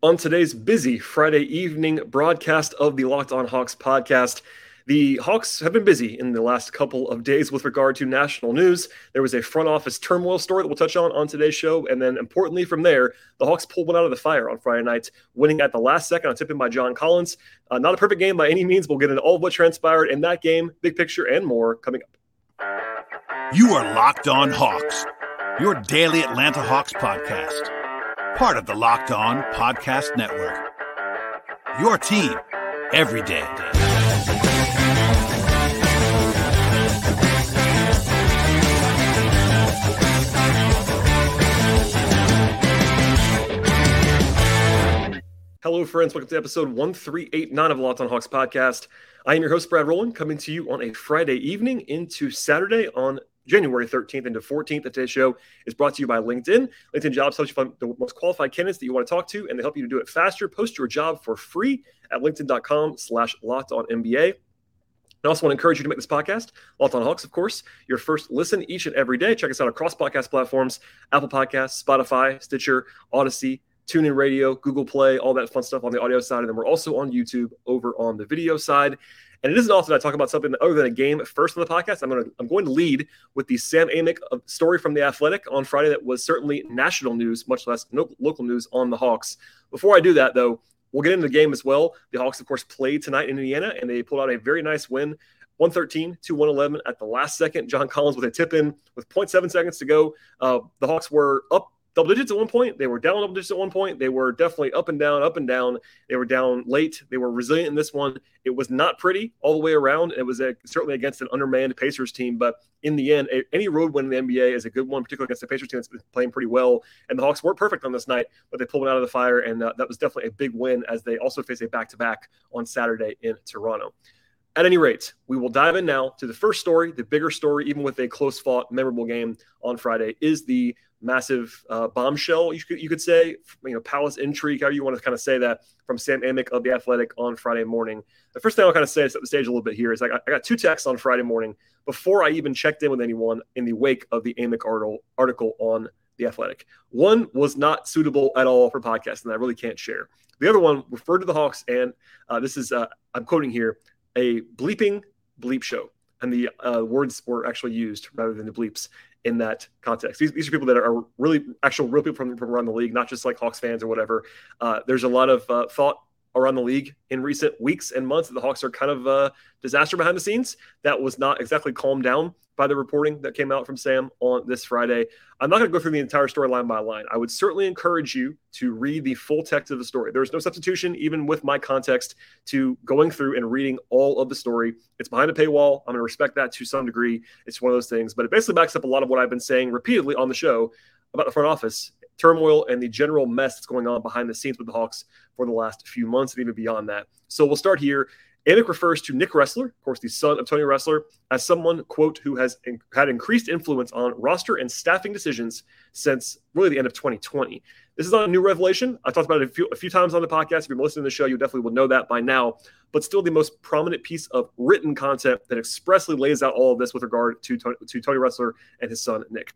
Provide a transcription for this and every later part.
On today's busy Friday evening broadcast of the Locked On Hawks podcast, the Hawks have been busy in the last couple of days with regard to national news. There was a front office turmoil story that we'll touch on on today's show. And then, importantly, from there, the Hawks pulled one out of the fire on Friday night, winning at the last second on tip in by John Collins. Uh, not a perfect game by any means. We'll get into all of what transpired in that game, big picture, and more coming up. You are Locked On Hawks, your daily Atlanta Hawks podcast part of the Locked On Podcast Network. Your team every day. Hello, friends. Welcome to episode 1389 of Locked On Hawks podcast. I am your host, Brad Rowland, coming to you on a Friday evening into Saturday on January 13th into 14th. Today's show is brought to you by LinkedIn. LinkedIn Jobs helps you find the most qualified candidates that you want to talk to, and they help you to do it faster. Post your job for free at linkedin.com slash locked on NBA. I also want to encourage you to make this podcast, Locked on Hawks, of course, your first listen each and every day. Check us out across podcast platforms Apple Podcasts, Spotify, Stitcher, Audacy, TuneIn Radio, Google Play, all that fun stuff on the audio side. And then we're also on YouTube over on the video side. And it isn't often I talk about something other than a game first on the podcast. I'm going to I'm going to lead with the Sam Amick story from the Athletic on Friday that was certainly national news, much less no, local news on the Hawks. Before I do that, though, we'll get into the game as well. The Hawks, of course, played tonight in Indiana, and they pulled out a very nice win. 113 to 111 at the last second. John Collins with a tip in with 0.7 seconds to go. Uh, the Hawks were up double digits at one point. They were down double digits at one point. They were definitely up and down, up and down. They were down late. They were resilient in this one. It was not pretty all the way around. It was a, certainly against an undermanned Pacers team, but in the end, a, any road win in the NBA is a good one, particularly against the Pacers team that's been playing pretty well. And the Hawks weren't perfect on this night, but they pulled it out of the fire, and uh, that was definitely a big win as they also face a back-to-back on Saturday in Toronto. At any rate, we will dive in now to the first story, the bigger story, even with a close fought, memorable game on Friday, is the massive uh, bombshell, you could, you could say, you know, palace intrigue, how you want to kind of say that from Sam Amick of The Athletic on Friday morning. The first thing I'll kind of say is set the stage a little bit here is I got, I got two texts on Friday morning before I even checked in with anyone in the wake of the Amick article, article on The Athletic. One was not suitable at all for podcasting and I really can't share. The other one referred to the Hawks, and uh, this is, uh, I'm quoting here, a bleeping bleep show and the uh, words were actually used rather than the bleeps in that context. These, these are people that are really actual real people from, from around the league, not just like Hawks fans or whatever. Uh, there's a lot of uh, thought around the league in recent weeks and months the Hawks are kind of a disaster behind the scenes. That was not exactly calmed down by the reporting that came out from Sam on this Friday. I'm not going to go through the entire story line by line. I would certainly encourage you to read the full text of the story. There's no substitution, even with my context, to going through and reading all of the story. It's behind a paywall. I'm going to respect that to some degree. It's one of those things, but it basically backs up a lot of what I've been saying repeatedly on the show about the front office turmoil and the general mess that's going on behind the scenes with the Hawks for the last few months and even beyond that. So we'll start here. Amick refers to Nick Ressler, of course, the son of Tony Ressler, as someone, quote, who has in- had increased influence on roster and staffing decisions since really the end of 2020. This is not a new revelation. I talked about it a few, a few times on the podcast. If you're listening to the show, you definitely will know that by now. But still, the most prominent piece of written content that expressly lays out all of this with regard to, to Tony Ressler and his son, Nick.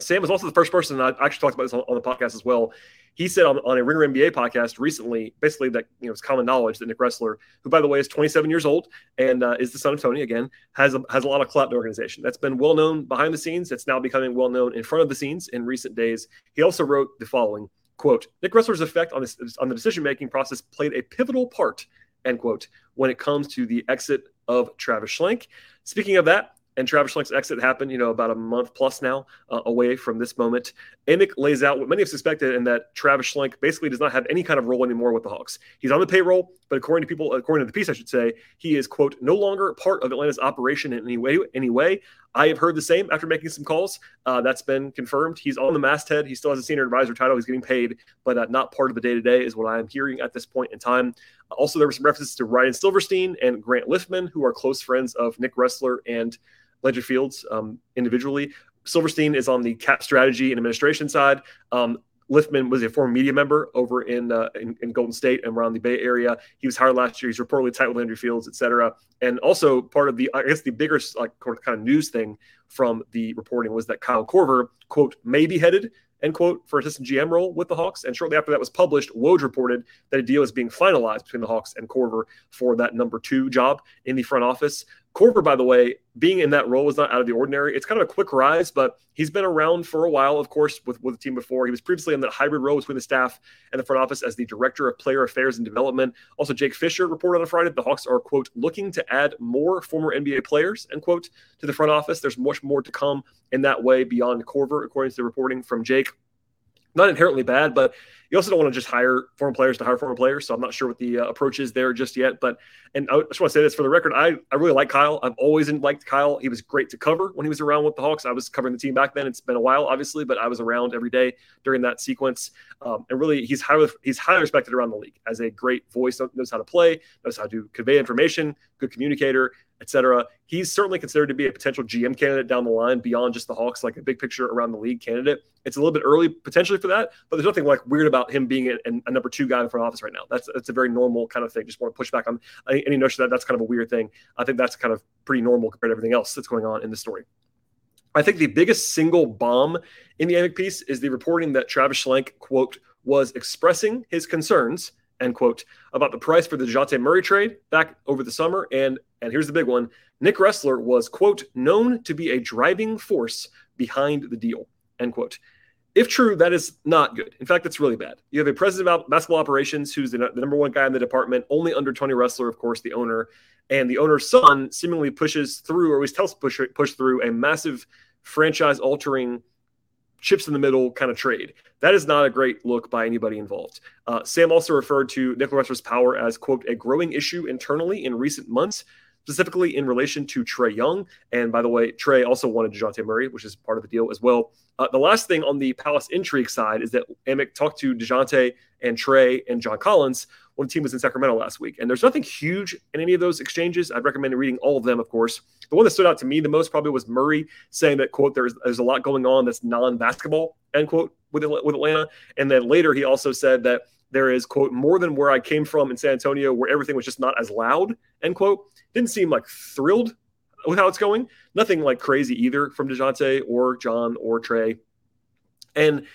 Sam was also the first person I actually talked about this on, on the podcast as well. He said on, on a Ringer NBA podcast recently, basically that you know it's common knowledge that Nick Ressler, who by the way is 27 years old and uh, is the son of Tony again, has a, has a lot of clout in the organization. That's been well known behind the scenes. It's now becoming well known in front of the scenes in recent days. He also wrote the following quote: Nick Ressler's effect on this on the decision making process played a pivotal part end quote when it comes to the exit of Travis Schlenk. Speaking of that, and Travis Schlenk's exit happened, you know, about a month plus now uh, away from this moment. Amick lays out what many have suspected, in that Travis Schlenk basically does not have any kind of role anymore with the Hawks. He's on the payroll, but according to people, according to the piece, I should say, he is quote no longer part of Atlanta's operation in any way. Anyway, I have heard the same after making some calls. Uh, that's been confirmed. He's on the masthead. He still has a senior advisor title. He's getting paid, but uh, not part of the day to day, is what I am hearing at this point in time. Also, there were some references to Ryan Silverstein and Grant Liftman, who are close friends of Nick Ressler and Landry Fields um, individually. Silverstein is on the cap strategy and administration side. Um, Liftman was a former media member over in, uh, in, in Golden State and around the Bay Area. He was hired last year. He's reportedly tight with Landry Fields, et cetera. And also part of the, I guess, the bigger like kind of news thing from the reporting was that Kyle Korver quote may be headed end quote, for assistant GM role with the Hawks. And shortly after that was published, Woj reported that a deal is being finalized between the Hawks and Korver for that number two job in the front office. Korver, by the way, being in that role was not out of the ordinary. It's kind of a quick rise, but he's been around for a while, of course, with, with the team before. He was previously in that hybrid role between the staff and the front office as the director of player affairs and development. Also, Jake Fisher reported on Friday that the Hawks are, quote, looking to add more former NBA players, end quote, to the front office. There's much more to come in that way beyond Korver, according to the reporting from Jake not inherently bad, but you also don't want to just hire former players to hire former players. So I'm not sure what the uh, approach is there just yet. But and I just want to say this for the record, I I really like Kyle. I've always liked Kyle. He was great to cover when he was around with the Hawks. I was covering the team back then. It's been a while, obviously, but I was around every day during that sequence. Um, and really, he's highly he's highly respected around the league as a great voice, knows how to play, knows how to convey information, good communicator, etc. He's certainly considered to be a potential GM candidate down the line beyond just the Hawks, like a big picture around the league candidate. It's a little bit early potentially for that, but there's nothing like weird about him being a, a number two guy in front of office right now. That's that's a very normal kind of thing. Just want to push back on any notion that that's kind of a weird thing. I think that's kind of pretty normal compared to everything else that's going on in the story. I think the biggest single bomb in the Amick piece is the reporting that Travis Schlenk, quote, was expressing his concerns end quote, about the price for the DeJounte Murray trade back over the summer. And and here's the big one. Nick Ressler was, quote, known to be a driving force behind the deal, end quote. If true, that is not good. In fact, it's really bad. You have a president of basketball operations who's the, the number one guy in the department, only under Tony Ressler, of course, the owner. And the owner's son seemingly pushes through, or at least tells push, push through a massive franchise altering chips in the middle kind of trade. That is not a great look by anybody involved. Uh, Sam also referred to Nicholas Ressler's power as, quote, a growing issue internally in recent months, specifically in relation to Trae Young. And by the way, Trae also wanted DeJounte Murray, which is part of the deal as well. Uh, the last thing on the Palace intrigue side is that Amick talked to DeJounte and Trey and John Collins when the team was in Sacramento last week. And there's nothing huge in any of those exchanges. I'd recommend reading all of them, of course. The one that stood out to me the most probably was Murray saying that, quote, there's, there's a lot going on that's non basketball, end quote, with, with Atlanta. And then later he also said that there is, quote, more than where I came from in San Antonio, where everything was just not as loud, end quote. Didn't seem like thrilled with how it's going. Nothing like crazy either from DeJounte or John or Trae And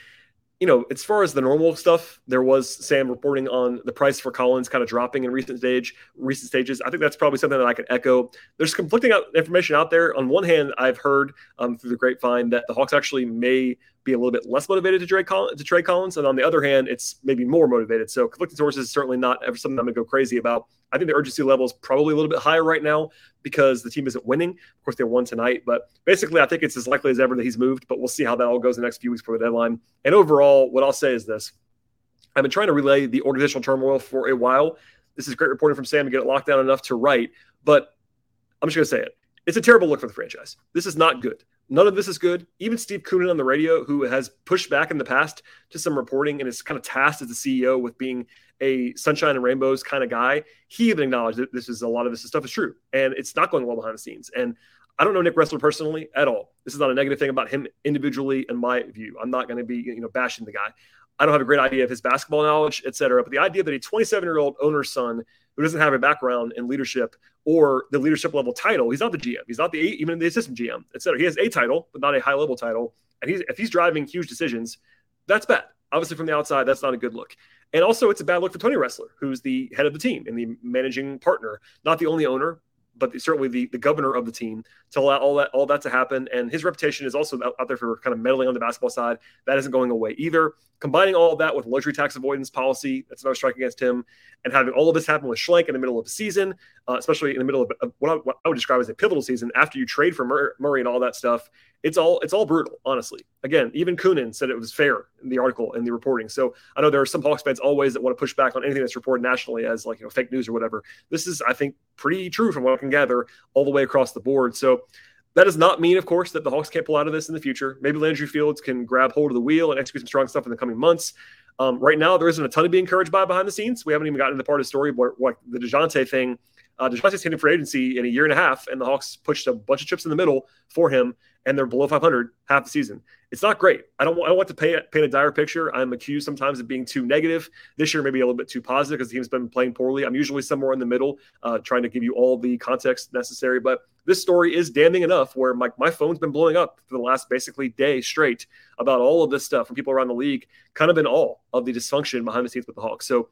you know, as far as the normal stuff, there was Sam reporting on the price for Collins kind of dropping in recent stage, recent stages. I think that's probably something that I could echo. There's conflicting information out there. On one hand, I've heard um, through the grapevine that the Hawks actually may be a little bit less motivated to trade Collins, to trade Collins, and on the other hand, it's maybe more motivated. So conflicting sources is certainly not ever something I'm to go crazy about. I think the urgency level is probably a little bit higher right now because the team isn't winning. Of course, they won tonight, but basically, I think it's as likely as ever that he's moved. But we'll see how that all goes in the next few weeks before the deadline. And overall, what I'll say is this: I've been trying to relay the organizational turmoil for a while. This is great reporting from Sam to get it locked down enough to write, but I'm just going to say it. It's a terrible look for the franchise. This is not good. None of this is good. Even Steve Koonin on the radio, who has pushed back in the past to some reporting and is kind of tasked as the CEO with being a sunshine and rainbows kind of guy, he even acknowledged that this is a lot of this stuff is true and it's not going well behind the scenes. And I don't know Nick Ressler personally at all. This is not a negative thing about him individually, in my view. I'm not going to be you know bashing the guy. I don't have a great idea of his basketball knowledge, et cetera. But the idea that a 27 year old owner's son who doesn't have a background in leadership or the leadership level title, he's not the GM, he's not the even the assistant GM, et cetera. He has a title, but not a high level title. And he's if he's driving huge decisions, that's bad. Obviously, from the outside, that's not a good look. And also, it's a bad look for Tony Ressler, who's the head of the team and the managing partner, not the only owner, but certainly the, the governor of the team to allow all that all that to happen. And his reputation is also out, out there for kind of meddling on the basketball side. That isn't going away either. Combining all of that with luxury tax avoidance policy, that's another strike against him, and having all of this happen with Schlenk in the middle of the season, uh, especially in the middle of, what, I, what, I, would describe as a pivotal season after you trade for Mur- Murray and all that stuff. It's all it's all brutal, honestly. Again, even Koonin said it was fair in the article in the reporting. So I know there are some Hawks fans always that want to push back on anything that's reported nationally as like you know fake news or whatever. This is, I think, pretty true from what I can gather all the way across the board. So that does not mean, of course, that the Hawks can't pull out of this in the future. Maybe Landry Fields can grab hold of the wheel and execute some strong stuff in the coming months. Um, right now, there isn't a ton to be encouraged by behind the scenes. We haven't even gotten to the part of the story where, what the DeJounte thing. Uh, DeJounte's hitting for agency in a year and a half, and the Hawks pushed a bunch of chips in the middle for him. And they're below 500 half the season. It's not great. I don't, I don't want to paint, paint a dire picture. I'm accused sometimes of being too negative. This year, maybe a little bit too positive because the team's been playing poorly. I'm usually somewhere in the middle, uh, trying to give you all the context necessary. But this story is damning enough where my, my phone's been blowing up for the last basically day straight about all of this stuff from people around the league, kind of in all of the dysfunction behind the scenes with the Hawks. So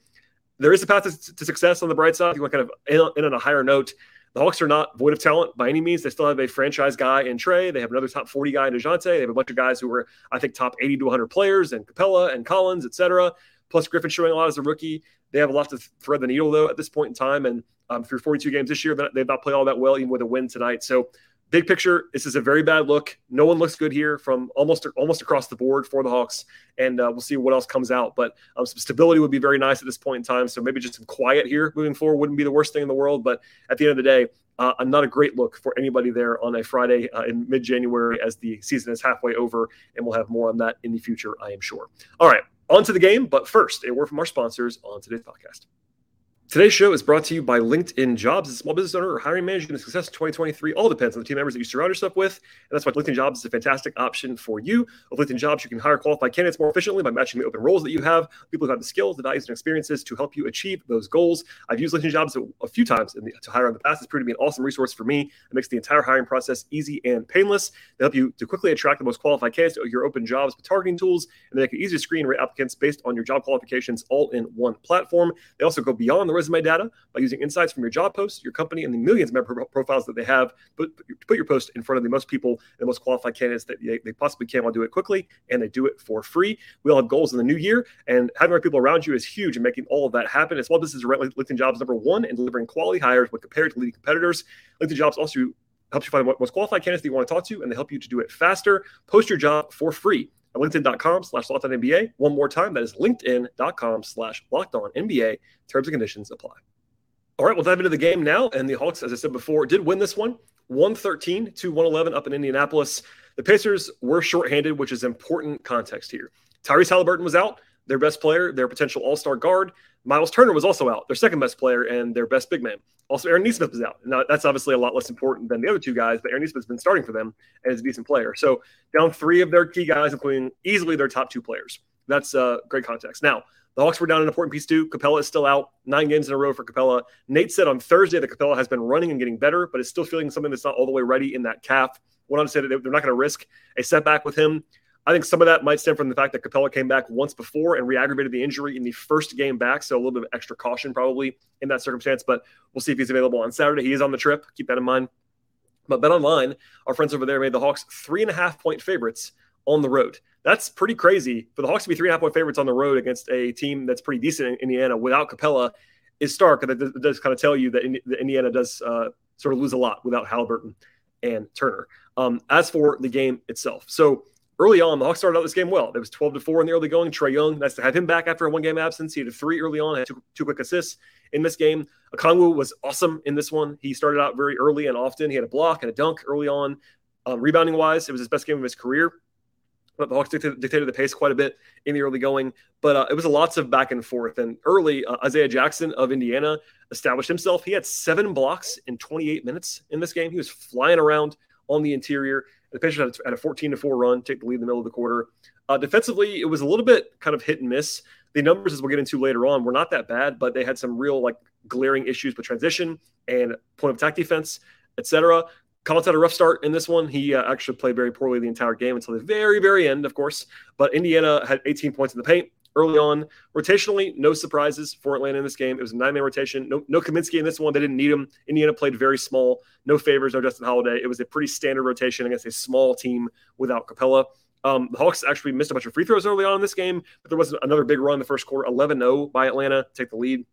there is a path to, to success on the bright side. If you want kind of in, in on a higher note, the Hawks are not void of talent by any means. They still have a franchise guy in Trae. They have another top 40 guy in DeJounte. They have a bunch of guys who were, I think, top 80 to 100 players and Capela and Collins, et cetera. Plus Griffin showing a lot as a rookie. They have a lot to thread the needle, though, at this point in time. And um, through 42 games this year, they've not played all that well, even with a win tonight. So big picture, this is a very bad look. No one looks good here from almost almost across the board for the Hawks, and uh, we'll see what else comes out. But um, some stability would be very nice at this point in time. So maybe just some quiet here moving forward wouldn't be the worst thing in the world. But at the end of the day, uh, I'm not a great look for anybody there on a Friday uh, in mid January as the season is halfway over, and we'll have more on that in the future, I am sure. All right, on to the game. But first, a word from our sponsors on today's podcast. Today's show is brought to you by LinkedIn Jobs. As a small business owner or hiring manager in the success of 2023 all depends on the team members that you surround yourself with. And that's why LinkedIn Jobs is a fantastic option for you. With LinkedIn Jobs, you can hire qualified candidates more efficiently by matching the open roles that you have, people who have the skills, the values, and experiences to help you achieve those goals. I've used LinkedIn Jobs a, few times the, to hire in the past. It's proved to be an awesome resource for me. It makes the entire hiring process easy and painless. They help you to quickly attract the most qualified candidates to your open jobs with targeting tools, and they make it easy to screen rate applicants based on your job qualifications all in one platform. They also go beyond the resume data by using insights from your job posts, your company, and the millions of member profiles that they have. Put, put your post in front of the most people and the most qualified candidates that they, they possibly can while do it quickly, and they do it for free. We all have goals in the new year, and having our people around you is huge in making all of that happen. As well, this is LinkedIn Jobs number one in delivering quality hires when compared to leading competitors. LinkedIn Jobs also helps you find the most qualified candidates that you want to talk to, and they help you to do it faster. Post your job for free at linkedin.com slash locked on NBA. One more time, that is linkedin.com slash locked on NBA. Terms and conditions apply. All right, we'll dive into the game now. And the Hawks, as I said before, did win this one 113 to 111 up in Indianapolis. The Pacers were shorthanded, which is important context here. Tyrese Haliburton was out, their best player, their potential all star guard. Myles Turner was also out, their second best player and their best big man. Also, Aaron Nesmith was out. Now, that's obviously a lot less important than the other two guys, but Aaron Nesmith's been starting for them and is a decent player. So, down three of their key guys, including easily their top two players. That's uh, great context. Now, the Hawks were down an important piece too. Capela is still out, nine games in a row for Capela. Nate said on Thursday that Capela has been running and getting better, but is still feeling something that's not all the way ready in that calf. Went on to say that they're not going to risk a setback with him. I think some of that might stem from the fact that Capela came back once before and re-aggravated the injury in the first game back, so a little bit of extra caution probably in that circumstance. But we'll see if he's available on Saturday. He is on the trip. Keep that in mind. But Bet Online, our friends over there made the Hawks three and a half point favorites on the road. That's pretty crazy for the Hawks to be three and a half point favorites on the road against a team that's pretty decent in Indiana without Capela is stark. That does kind of tell you that Indiana does uh, sort of lose a lot without Haliburton and Turner. Um, as for the game itself, so early on, the Hawks started out this game well. It was 12 to 4 in the early going. Trae Young, nice to have him back after a one game absence. He had three early on, had two, two quick assists in this game. Okongwu was awesome in this one. He started out very early and often. He had a block and a dunk early on. Um, rebounding wise, it was his best game of his career but the Hawks dictated, the pace quite a bit in the early going. But uh, it was lots of back and forth. And early, uh, Isaiah Jackson of Indiana established himself. He had seven blocks in 28 minutes in this game. He was flying around on the interior. The Pacers had a 14 to 4 run, take the lead in the middle of the quarter. Uh, defensively, it was a little bit kind of hit and miss. The numbers, as we'll get into later on, were not that bad, but they had some real like glaring issues with transition and point of attack defense, etc. Collins had a rough start in this one. He uh, actually played very poorly the entire game until the very, very end, of course. But Indiana had 18 points in the paint early on. Rotationally, no surprises for Atlanta in this game. It was a nine man rotation. No, no Kaminsky in this one. They didn't need him. Indiana played very small. No favors, no Justin Holiday. It was a pretty standard rotation against a small team without Capela. Um, the Hawks actually missed a bunch of free throws early on in this game, but there was another big run in the first quarter, 11 0 by Atlanta, take the lead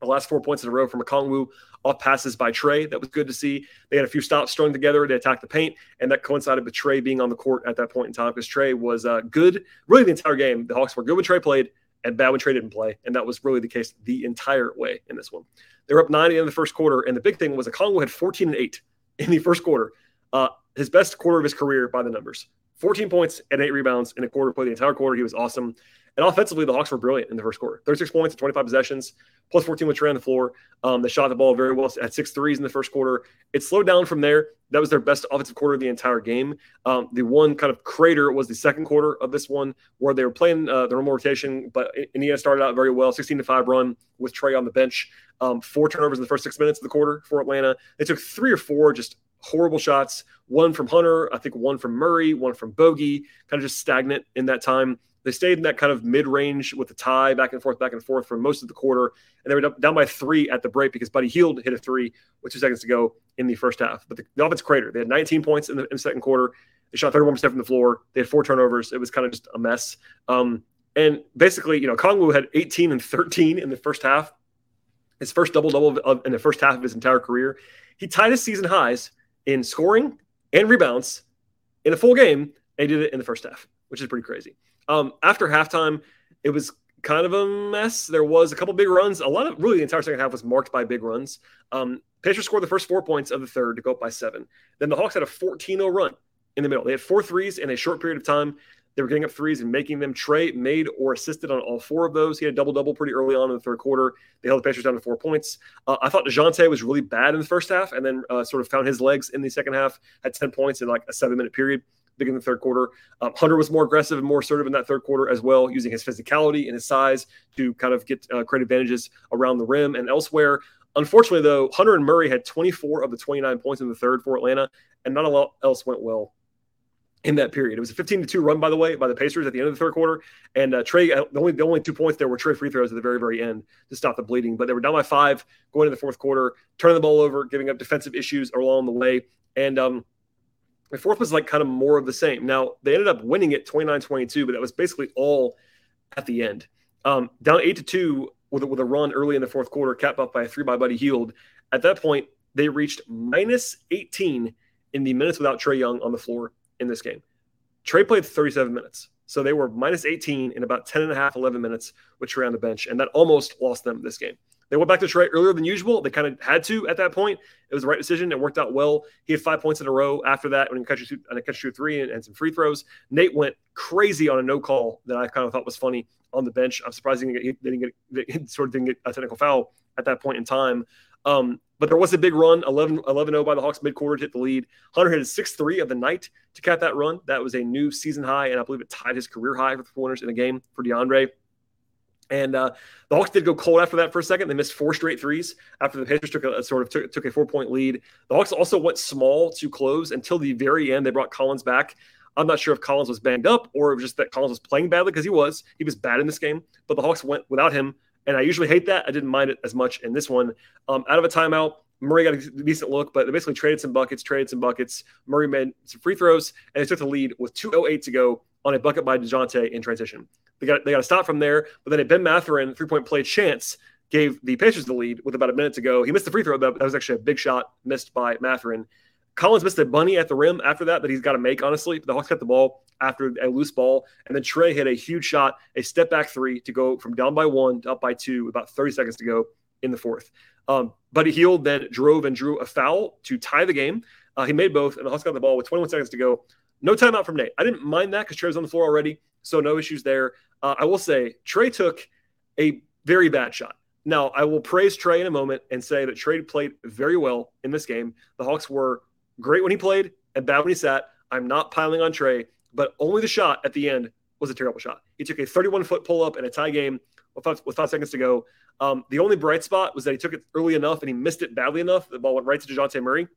the last four points in a row from Okongwu off passes by Trae. That was good to see. They had a few stops strung together. They attacked the paint, and that coincided with Trae being on the court at that point in time because Trae was uh, good really the entire game. The Hawks were good when Trae played and bad when Trae didn't play, and that was really the case the entire way in this one. They were up nine in the first quarter, and the big thing was Okongwu had 14 and eight in the first quarter. Uh, his best quarter of his career by the numbers. 14 points and eight rebounds in a quarter play the entire quarter. He was awesome. And offensively, the Hawks were brilliant in the first quarter 36 points, 25 possessions, plus 14 with Trae on the floor. Um, they shot the ball very well at six threes in the first quarter. It slowed down from there. That was their best offensive quarter of the entire game. Um, the one kind of crater was the second quarter of this one, where they were playing uh, the normal rotation, but Indiana started out very well 16 to 5 run with Trae on the bench. Um, four turnovers in the first six minutes of the quarter for Atlanta. They took three or four just horrible shots. One from Hunter, I think one from Murray, one from Bogey, kind of just stagnant in that time. They stayed in that kind of mid range with the tie back and forth, back and forth for most of the quarter. And they were down by three at the break because Buddy Hield hit a three with two seconds to go in the first half. But the, the offense cratered. They had 19 points in the, in the, second quarter. They shot 31% from the floor. They had four turnovers. It was kind of just a mess. Um, and basically, you know, Okongwu had 18 and 13 in the first half, his first double double in the first half of his entire career. He tied his season highs in scoring and rebounds in a full game. And he did it in the first half, which is pretty crazy. Um, after halftime, it was kind of a mess. There was a couple big runs. A lot of really the entire second half was marked by big runs. Um, Pacers scored the first four points of the third to go up by seven. Then the Hawks had a 14 0 run in the middle. They had four threes in a short period of time. They were getting up threes and making them. Trae made or assisted on all four of those. He had a double double pretty early on in the third quarter. They held the Pacers down to four points. Uh, I thought DeJounte was really bad in the first half and then uh, sort of found his legs in the second half, had 10 points in like a seven minute period of the third quarter. Um, Hunter was more aggressive and more assertive in that third quarter as well, using his physicality and his size to kind of get uh, create advantages around the rim and elsewhere. Unfortunately, though, Hunter and Murray had 24 of the 29 points in the third for Atlanta, and not a lot else went well in that period. It was a 15 to 2 run, by the way, by the Pacers at the end of the third quarter. And uh, Trae, uh, the only, the only two points there were Trae free throws at the very, very end to stop the bleeding. But they were down by five going into the fourth quarter, turning the ball over, giving up defensive issues along the way. And um, the fourth was like kind of more of the same. Now, they ended up winning it 29 22, but that was basically all at the end. Um, down 8 to 2 with, with a run early in the fourth quarter, capped up by a three by Buddy Hield. At that point, they reached minus 18 in the minutes without Trae Young on the floor in this game. Trae played 37 minutes. So they were minus 18 in about 10 and a half, 11 minutes with Trae on the bench. And that almost lost them this game. They went back to Trae earlier than usual. They kind of had to at that point. It was the right decision. It worked out well. He had five points in a row after that when he catch and a catch shoot three and, and, some free throws. Nate went crazy on a no call that I kind of thought was funny on the bench. I'm surprised he didn't get, he didn't get sort of didn't get a technical foul at that point in time. Um, but there was a big run, 11 0 by the Hawks mid quarter to hit the lead. Hunter hit a 6 3 of the night to cap that run. That was a new season high, and I believe it tied his career high for the winners in a game for DeAndre. And uh, the Hawks did go cold after that for a second. They missed four straight threes after the Pacers took a, a sort of took, took a four point lead. The Hawks also went small to close until the very end. They brought Collins back. I'm not sure if Collins was banged up or just that Collins was playing badly because he was. He was bad in this game, but the Hawks went without him. And I usually hate that. I didn't mind it as much in this one. Um, out of a timeout, Murray got a decent look, but they basically traded some buckets, traded some buckets. Murray made some free throws, and they took the lead with 2.08 to go on a bucket by DeJounte in transition. They got they got to stop from there. But then a Ben Mathurin three point play chance gave the Pacers the lead with about a minute to go. He missed the free throw, but that was actually a big shot missed by Mathurin. Collins missed a bunny at the rim after that that he's got to make, honestly. The Hawks got the ball after a loose ball. And then Trae hit a huge shot, a step back three to go from down by one to up by two, about 30 seconds to go in the fourth. Um, Buddy Hield then drove and drew a foul to tie the game. Uh, he made both, and the Hawks got the ball with 21 seconds to go. No timeout from Nate. I didn't mind that because Trae was on the floor already, so no issues there. Uh, I will say Trae took a very bad shot. Now, I will praise Trae in a moment and say that Trae played very well in this game. The Hawks were great when he played and bad when he sat. I'm not piling on Trae, but only the shot at the end was a terrible shot. He took a 31 foot pull up in a tie game with five, with five seconds to go. Um, the only bright spot was that he took it early enough and he missed it badly enough. The ball went right to DeJounte Murray.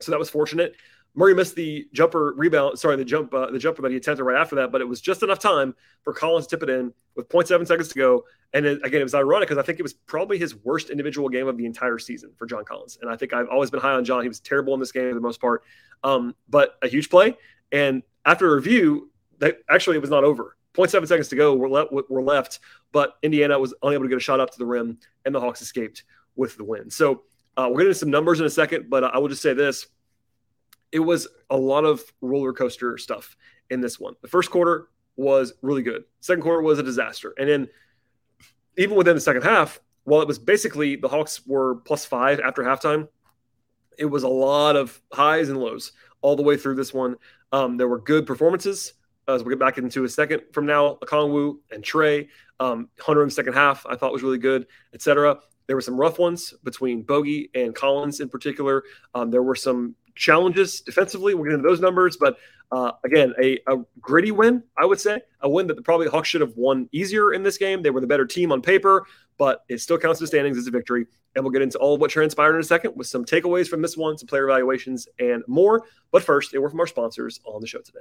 So that was fortunate. Murray missed the jumper rebound, sorry, the jump, uh, the jumper that he attempted right after that, but it was just enough time for Collins to tip it in with 0.7 seconds to go. And it, again, it was ironic because I think it was probably his worst individual game of the entire season for John Collins. And I think I've always been high on John. He was terrible in this game for the most part, um, but a huge play. And after a review, that actually it was not over. 0.7 seconds to go. We're, le- we're left, but Indiana was unable to get a shot up to the rim, and the Hawks escaped with the win. So uh, we're getting some numbers in a second, but I will just say this it was a lot of roller coaster stuff in this one. The first quarter was really good. Second quarter was a disaster. And then even within the second half, while it was basically the Hawks were plus five after halftime, it was a lot of highs and lows all the way through this one. Um, there were good performances, as we'll get back into a second from now. Okongwu and Trae, um, Hunter in the second half, I thought was really good, etc. There were some rough ones between Bogey and Collins in particular. Um, there were some challenges defensively. We'll get into those numbers, but uh, again, a, a, gritty win, I would say, a win that probably the Hawks should have won easier in this game. They were the better team on paper, but it still counts the standings as a victory. And we'll get into all of what transpired in a second with some takeaways from this one, some player evaluations, and more. But first, a word from our sponsors on the show today.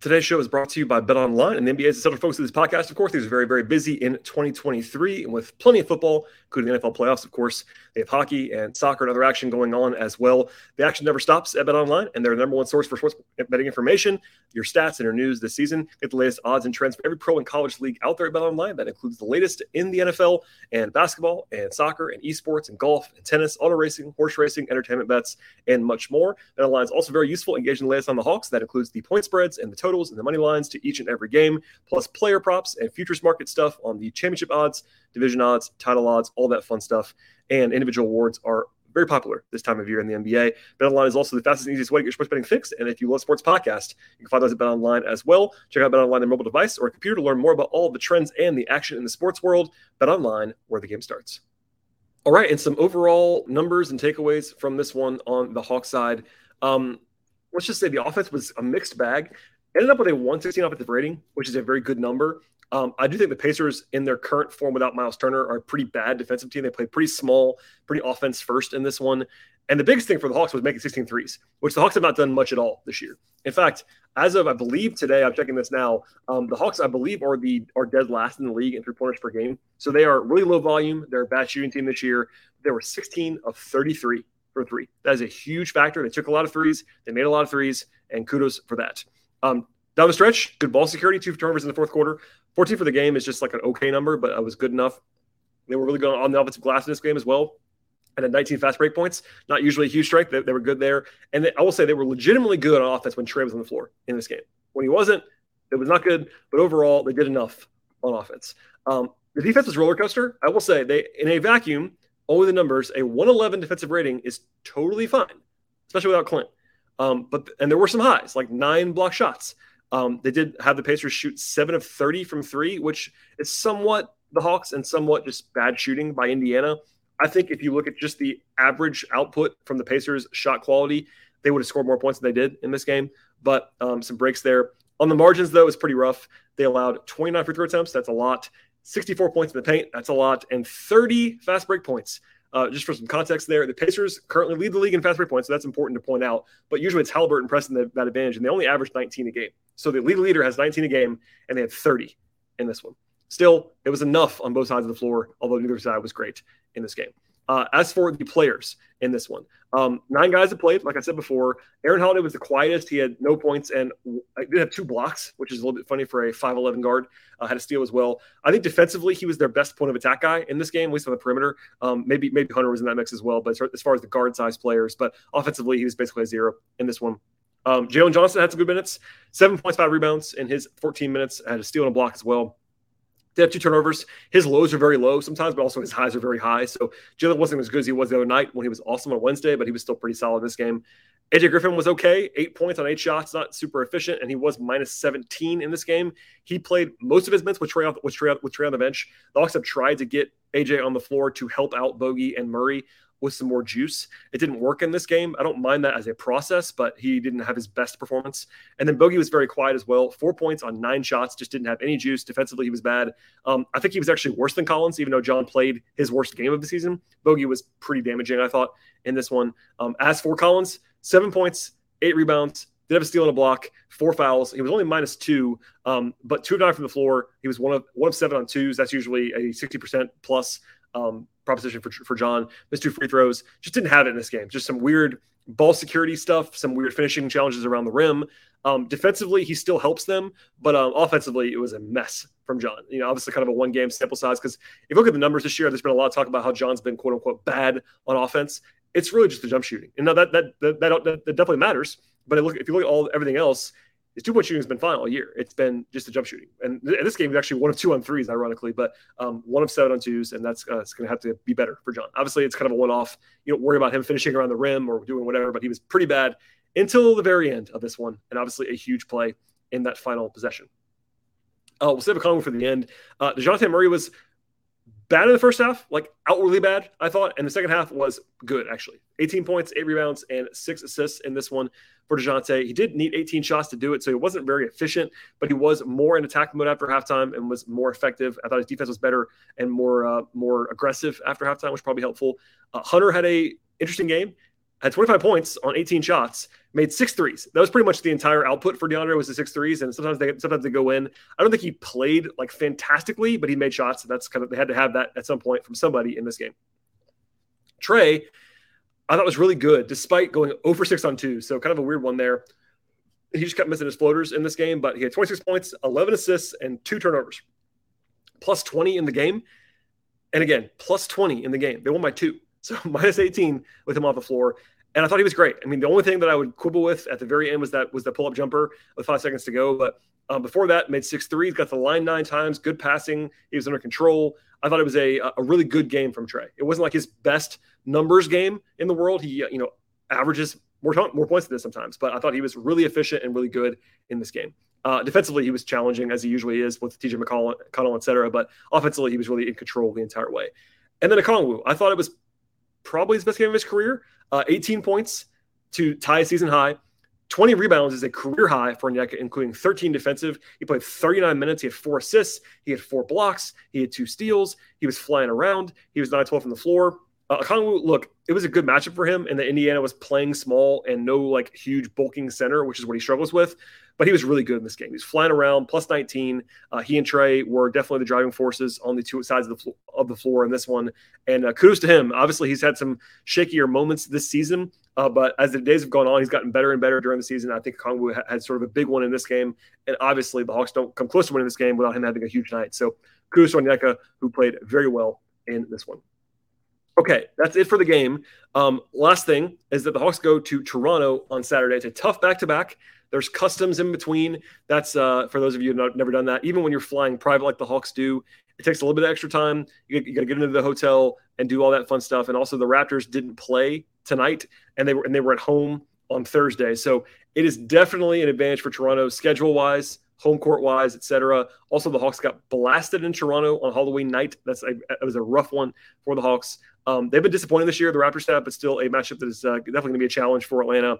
Today's show is brought to you by Bet Online, and the NBA is the central focus of this podcast. Of course, these are very, very busy in 2023 and with plenty of football, including the NFL playoffs. Of course, they have hockey and soccer and other action going on as well. The action never stops at Bet Online, and they're the number one source for sports betting information, your stats, and your news this season. Get the latest odds and trends for every pro and college league out there at Bet Online. That includes the latest in the NFL and basketball and soccer and esports and golf and tennis, auto racing, horse racing, entertainment bets, and much more. Bet Online is also very useful, engaging the latest on the Hawks. That includes the point spreads and the totals and the money lines to each and every game, plus player props and futures market stuff on the championship odds, division odds, title odds, all that fun stuff. And individual awards are very popular this time of year in the NBA. BetOnline is also the fastest and easiest way to get your sports betting fixed. And if you love sports podcast, you can find those at BetOnline as well. Check out BetOnline on your mobile device or computer to learn more about all the trends and the action in the sports world. BetOnline, where the game starts. All right, and some overall numbers and takeaways from this one on the Hawks side. Um, let's just say the offense was a mixed bag ended up with a 116 offensive rating, which is a very good number. Um, I do think the Pacers, in their current form without Myles Turner, are a pretty bad defensive team. They play pretty small, pretty offense first in this one. And the biggest thing for the Hawks was making 16 threes, which the Hawks have not done much at all this year. In fact, as of I believe today, I'm checking this now. Um, the Hawks, I believe, are the are dead last in the league in three pointers per game. So they are really low volume. They're a bad shooting team this year. They were 16 of 33 for three. That is a huge factor. They took a lot of threes. They made a lot of threes, and kudos for that. Um, down the stretch, good ball security, two turnovers in the fourth quarter. 14 for the game is just like an okay number, but it was good enough. They were really good on the offensive glass in this game as well. And then 19 fast break points, not usually a huge strength. They, they were good there. And they, I will say they were legitimately good on offense when Trae was on the floor in this game. When he wasn't, it was not good. But overall, they did enough on offense. Um, the defense was roller coaster. I will say they in a vacuum, only the numbers, a 111 defensive rating is totally fine, especially without Clint. Um, but and there were some highs, like nine block shots. Um, they did have the Pacers shoot seven of 30 from three, which is somewhat the Hawks and somewhat just bad shooting by Indiana. I think if you look at just the average output from the Pacers shot quality, they would have scored more points than they did in this game. But um, some breaks there. On the margins, though, it's pretty rough. They allowed 29 free throw attempts. That's a lot. 64 points in the paint. That's a lot. And 30 fast break points. Uh, just for some context there, the Pacers currently lead the league in fast break points, so that's important to point out. But usually it's Haliburton pressing the, that advantage, and they only average 19 a game. So the league leader has 19 a game, and they had 30 in this one. Still, it was enough on both sides of the floor, although neither side was great in this game. Uh, as for the players in this one, um, nine guys have played. Like I said before, Aaron Holiday was the quietest. He had no points and I did have two blocks, which is a little bit funny for a 5'11 guard. Uh, had a steal as well. I think defensively, he was their best point of attack guy in this game, at least on the perimeter. Um, maybe maybe Hunter was in that mix as well, but as far as the guard size players, but offensively, he was basically a zero in this one. Um, Jalen Johnson had some good minutes, seven points, five rebounds in his 14 minutes. Had a steal and a block as well did have two turnovers. His lows are very low sometimes, but also his highs are very high. So Jalen wasn't as good as he was the other night when he was awesome on Wednesday, but he was still pretty solid this game. AJ Griffin was okay, eight points on eight shots, not super efficient, and he was minus 17 in this game. He played most of his minutes with Trae, with Trae, with Trae on the bench. The Hawks have tried to get AJ on the floor to help out Bogey and Murray with some more juice. It didn't work in this game. I don't mind that as a process, but he didn't have his best performance. And then Bogey was very quiet as well. Four points on nine shots, just didn't have any juice. Defensively, he was bad. Um, I think he was actually worse than Collins, even though John played his worst game of the season. Bogey was pretty damaging, I thought, in this one. Um, as for Collins, seven points, eight rebounds, did have a steal and a block, four fouls. He was only minus two, um, but two of nine from the floor. He was one of one of seven on twos. That's usually a sixty percent plus um, proposition for, for John. Missed two free throws. Just didn't have it in this game. Just some weird ball security stuff, some weird finishing challenges around the rim. Um, defensively, he still helps them, but um, offensively, it was a mess from John. You know, obviously, kind of a one game sample size. Because if you look at the numbers this year, there's been a lot of talk about how John's been quote unquote bad on offense. It's really just the jump shooting, and now that that that, that, that definitely matters. But look, if you look at all everything else, his two point shooting has been fine all year. It's been just the jump shooting. And th- this game is actually one of two on threes, ironically, but um, one of seven on twos. And that's uh, going to have to be better for John. Obviously, it's kind of a one off. You don't worry about him finishing around the rim or doing whatever, but he was pretty bad until the very end of this one. And obviously, a huge play in that final possession. Uh, we'll save a comment for the end. Uh, DeJounte Murray was bad in the first half, like outwardly bad, I thought. And the second half was good, actually. 18 points, eight rebounds, and six assists in this one for DeJounte. He did need 18 shots to do it, so he wasn't very efficient, but he was more in attack mode after halftime and was more effective. I thought his defense was better and more uh, more aggressive after halftime, which probably helpful. Uh, Hunter had a interesting game had 25 points on 18 shots, made six threes. That was pretty much the entire output for DeAndre was the six threes, and sometimes they sometimes they go in. I don't think he played like fantastically, but he made shots. And That's kind of they had to have that at some point from somebody in this game. Trae, I thought was really good despite going over six on two. So kind of a weird one there. He just kept missing his floaters in this game, but he had 26 points, 11 assists, and two turnovers, plus 20 in the game. And again, plus 20 in the game. They won by two. So minus 18 with him off the floor. And I thought he was great. I mean, the only thing that I would quibble with at the very end was that was the pull-up jumper with five seconds to go. But um, before that, made six threes, got the line nine times, good passing. He was under control. I thought it was a a really good game from Trae. It wasn't like his best numbers game in the world. He you know averages more more points than this sometimes, but I thought he was really efficient and really good in this game. Uh, defensively, he was challenging as he usually is with TJ McConnell, McConnell, et cetera. But offensively, he was really in control the entire way. And then Okongwu, I thought it was probably his best game of his career. Uh, 18 points to tie a season high. 20 rebounds is a career high for Onyeka, including 13 defensive. He played 39 minutes. He had four assists. He had four blocks. He had two steals. He was flying around. He was 9 12 from the floor. Uh, Okongwu, look, it was a good matchup for him, and the Indiana was playing small and no like huge bulking center, which is what he struggles with. But he was really good in this game. He's flying around, plus 19. Uh, he and Trae were definitely the driving forces on the two sides of the, flo- of the floor in this one. And uh, kudos to him. Obviously, he's had some shakier moments this season, uh, but as the days have gone on, he's gotten better and better during the season. I think Okongwu ha- had sort of a big one in this game, and obviously the Hawks don't come close to winning this game without him having a huge night. So kudos to Onyeka, who played very well in this one. Okay, that's it for the game. Um, last thing is that the Hawks go to Toronto on Saturday. It's a tough back to back. There's customs in between. That's uh, for those of you who've never done that. Even when you're flying private like the Hawks do, it takes a little bit of extra time. You, you got to get into the hotel and do all that fun stuff. And also, the Raptors didn't play tonight, and they were and they were at home on Thursday. So it is definitely an advantage for Toronto schedule wise, home court wise, etc. Also, the Hawks got blasted in Toronto on Halloween night. That's a, it was a rough one for the Hawks. Um, they've been disappointing this year, the Raptors have, but still a matchup that is uh, definitely going to be a challenge for Atlanta.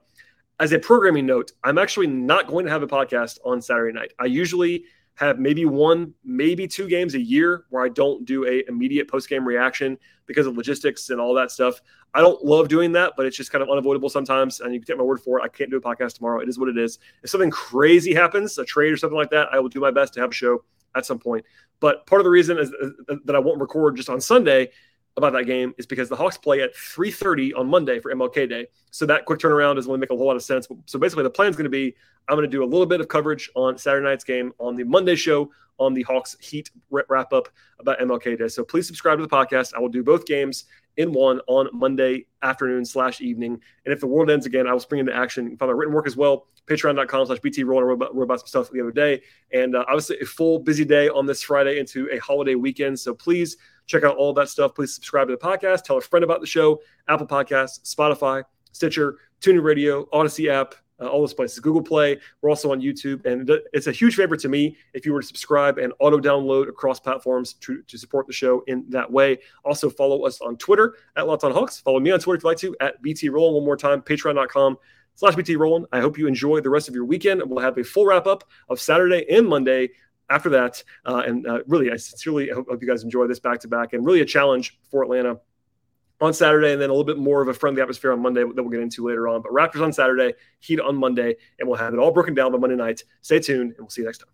As a programming note, I'm actually not going to have a podcast on Saturday night. I usually have maybe one, maybe two games a year where I don't do a immediate post game reaction because of logistics and all that stuff. I don't love doing that, but it's just kind of unavoidable sometimes. And you can take my word for it. I can't do a podcast tomorrow. It is what it is. If something crazy happens, a trade or something like that, I will do my best to have a show at some point. But part of the reason is uh, uh, that I won't record just on Sunday about that game is because the Hawks play at 3:30 on Monday for MLK Day. So that quick turnaround doesn't really make a whole lot of sense. So basically, the plan is going to be I'm going to do a little bit of coverage on Saturday night's game on the Monday show on the Hawks Heat wrap up about MLK Day. So please subscribe to the podcast. I will do both games in one on Monday afternoon slash evening. And if the world ends again, I will spring into action. You can find my written work as well. Patreon.com slash BT Rowland. I wrote about, some stuff the other day. And uh, obviously a full busy day on this Friday into a holiday weekend. So please check out all that stuff. Please subscribe to the podcast. Tell a friend about the show. Apple Podcasts, Spotify, Stitcher, TuneIn Radio, Audacy app, uh, all those places. Google Play. We're also on YouTube, and it's a huge favor to me if you were to subscribe and auto download across platforms to, to support the show in that way. Also, follow us on Twitter at Locked On Hawks. Follow me on Twitter if you'd like to at BT Roll. One more time, Patreon.com slash BT Rowland. I hope you enjoy the rest of your weekend. and We'll have a full wrap up of Saturday and Monday after that. Uh, and uh, really, I sincerely hope, hope you guys enjoy this back to back and really a challenge for Atlanta on Saturday, and then a little bit more of a friendly atmosphere on Monday that we'll get into later on. But Raptors on Saturday, Heat on Monday, and we'll have it all broken down by Monday night. Stay tuned, and we'll see you next time.